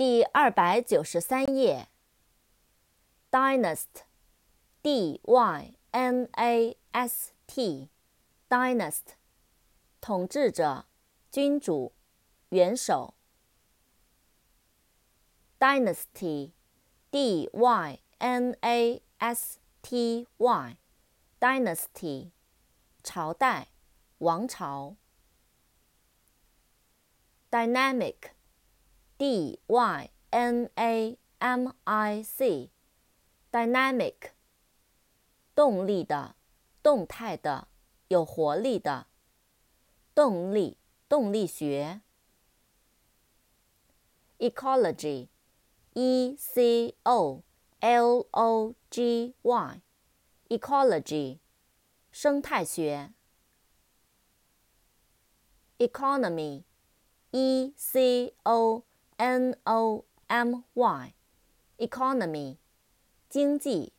第二百九十三页。dynast，d y n a s t，dynasty，统治者，君主，元首。Dynasty，D Y N A S T Y，Dynasty，朝代，王朝。Dynamic。D Y N A M I C，dynamic，动力的，动态的，有活力的，动力，动力学。Ecology，E C O L O G Y，ecology，生态学。Economy，E C O N O M Y，economy，经济。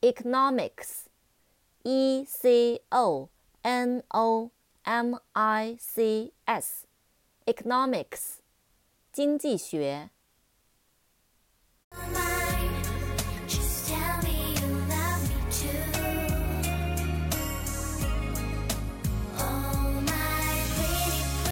Economics，E C O N O M I C S，economics，经济学。